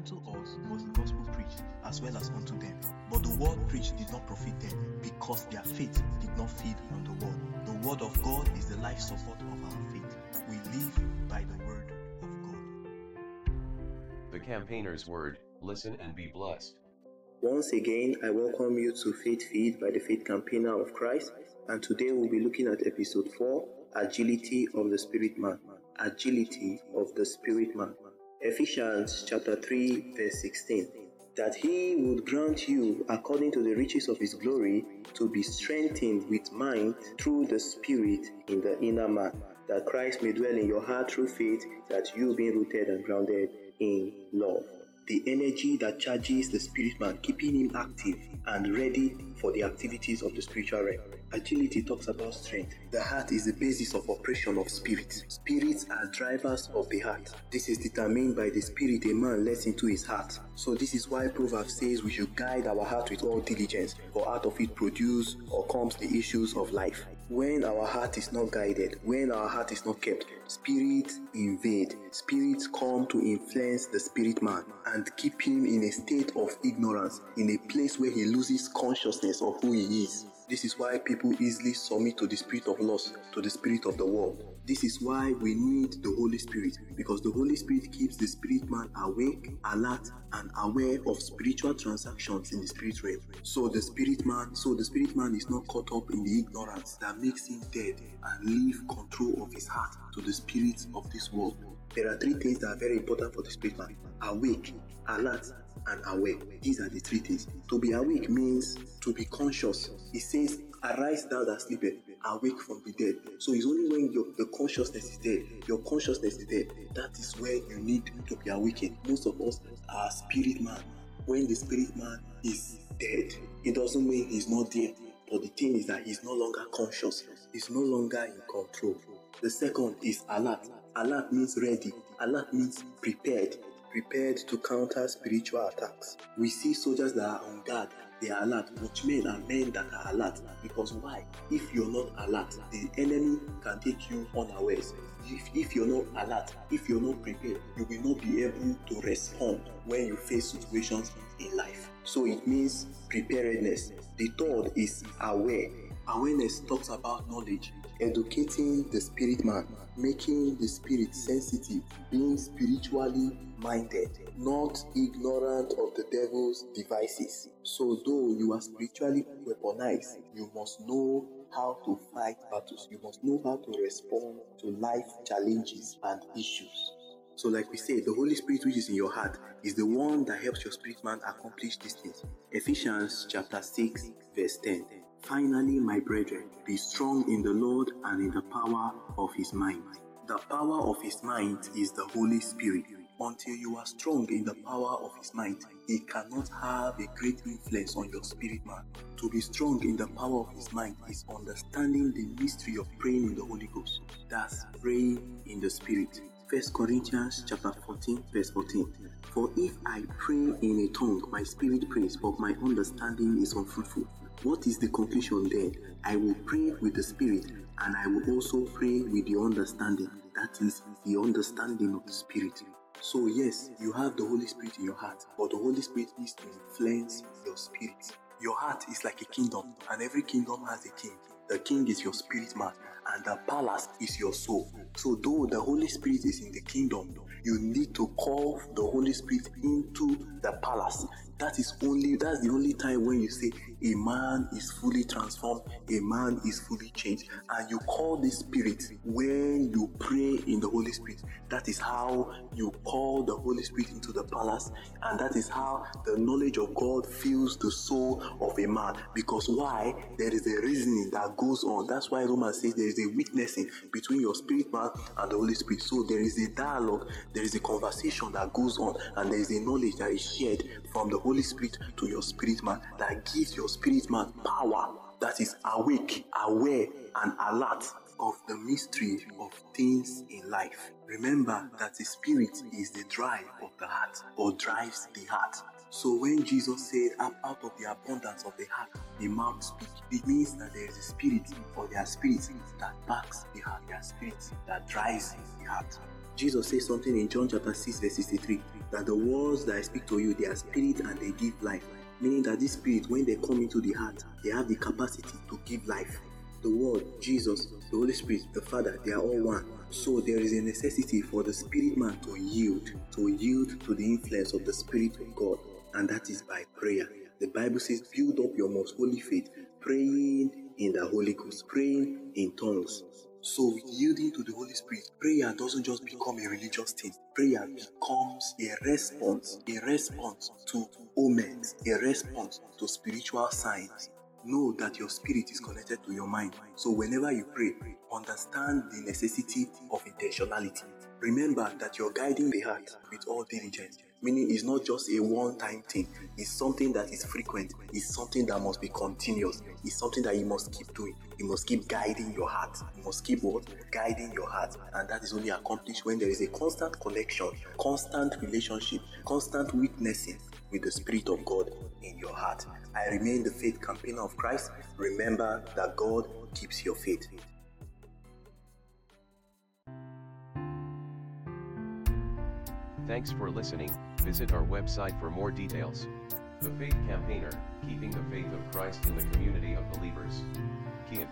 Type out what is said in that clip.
unto us was the gospel preached, as well as unto them. But the word preached did not profit them, because their faith did not feed on the word. The word of God is the life support of our faith. We live by the word of God. The campaigner's word, listen and be blessed. Once again, I welcome you to Faith Feed by the Faith Campaigner of Christ, and today we'll be looking at episode 4 Agility of the Spirit Man. Agility of the Spirit Man. Ephesians chapter 3, verse 16. That he would grant you, according to the riches of his glory, to be strengthened with mind through the Spirit in the inner man, that Christ may dwell in your heart through faith, that you being rooted and grounded in love the energy that charges the spirit man, keeping him active and ready for the activities of the spiritual realm. Agility talks about strength. The heart is the basis of operation of spirits. Spirits are drivers of the heart. This is determined by the spirit a man lets into his heart. So this is why Proverbs says we should guide our heart with all diligence, for out of it produce or comes the issues of life. When our heart is not guided, when our heart is not kept, spirits invade. Spirits come to influence the spirit man and keep him in a state of ignorance, in a place where he loses consciousness of who he is. This is why people easily submit to the spirit of loss, to the spirit of the world. This is why we need the Holy Spirit because the Holy Spirit keeps the spirit man awake, alert, and aware of spiritual transactions in the spirit realm. So the spirit man, so the spirit man is not caught up in the ignorance that makes him dead and leave control of his heart to the spirits of this world. There are three things that are very important for the spirit man awake, alert, and aware. These are the three things. To be awake means to be conscious. It says, Arise thou that sleepeth, awake from the dead. So it's only when your the consciousness is dead, your consciousness is dead, that is where you need to be awakened. Most of us are spirit man. When the spirit man is dead, it doesn't mean he's not there. But the thing is that he's no longer conscious, he's no longer in control. The second is alert. Alert means ready. Alert means prepared. Prepared to counter spiritual attacks. We see soldiers that are on guard. They are alert. Watchmen are men that are alert. Because why? If you're not alert, the enemy can take you unawares. If, if you're not alert, if you're not prepared, you will not be able to respond when you face situations in life. So it means preparedness. The third is aware. Awareness talks about knowledge, educating the spirit man, making the spirit sensitive, being spiritually minded, not ignorant of the devil's devices. So, though you are spiritually weaponized, you must know how to fight battles, you must know how to respond to life challenges and issues. So, like we said, the Holy Spirit, which is in your heart, is the one that helps your spirit man accomplish these things. Ephesians chapter 6, verse 10. Finally, my brethren, be strong in the Lord and in the power of his might. The power of his might is the Holy Spirit. Until you are strong in the power of his might, he cannot have a great influence on your spirit man. To be strong in the power of his might is understanding the mystery of praying in the Holy Ghost. That's praying in the spirit. 1 Corinthians chapter 14, verse 14. For if I pray in a tongue, my spirit prays, but my understanding is unfruitful. What is the conclusion then? I will pray with the spirit, and I will also pray with the understanding. That is the understanding of the spirit. So, yes, you have the Holy Spirit in your heart, but the Holy Spirit needs to influence your spirit. Your heart is like a kingdom, and every kingdom has a king. The king is your spirit man, and the palace is your soul. So, though the Holy Spirit is in the kingdom, you need to call the Holy Spirit into the palace. That is only that's the only time when you say a man is fully transformed, a man is fully changed, and you call the Spirit when you pray in the Holy Spirit. That is how you call the Holy Spirit into the palace, and that is how the knowledge of God fills the soul of a man. Because why? There is a reasoning that goes on. That's why Romans says there is a witnessing between your spirit man and the Holy Spirit. So there is a dialogue, there is a conversation that goes on, and there is a knowledge that is shared from the Holy Spirit to your spirit man that gives your spirit man power that is awake, aware, and alert of the mystery of things in life. Remember that the spirit is the drive of the heart or drives the heart. So when Jesus said, I'm out of the abundance of the heart, the mouth speaks, it means that there is a spirit or there are spirits that backs the heart, there are spirits that drives the heart. Jesus says something in John chapter 6, verse 63, that the words that I speak to you, they are spirit and they give life. Meaning that this spirit, when they come into the heart, they have the capacity to give life. The Word, Jesus, the Holy Spirit, the Father, they are all one. So there is a necessity for the spirit man to yield, to yield to the influence of the Spirit of God and that is by prayer. The Bible says, build up your most holy faith, praying in the Holy Ghost, praying in tongues. So, yielding to the Holy Spirit, prayer doesn't just become a religious thing. Prayer becomes a response, a response to omens, a response to spiritual signs. Know that your spirit is connected to your mind. So, whenever you pray, understand the necessity of intentionality. Remember that you're guiding the heart with all diligence meaning it's not just a one-time thing. It's something that is frequent. It's something that must be continuous. It's something that you must keep doing. You must keep guiding your heart. You must keep what? Guiding your heart. And that is only accomplished when there is a constant connection constant relationship constant witnessing with the spirit of god in your heart. I remain the faith campaigner of christ. Remember that god keeps your faith. Thanks for listening. Visit our website for more details. The Faith Campaigner, keeping the faith of Christ in the community of believers. Kiev.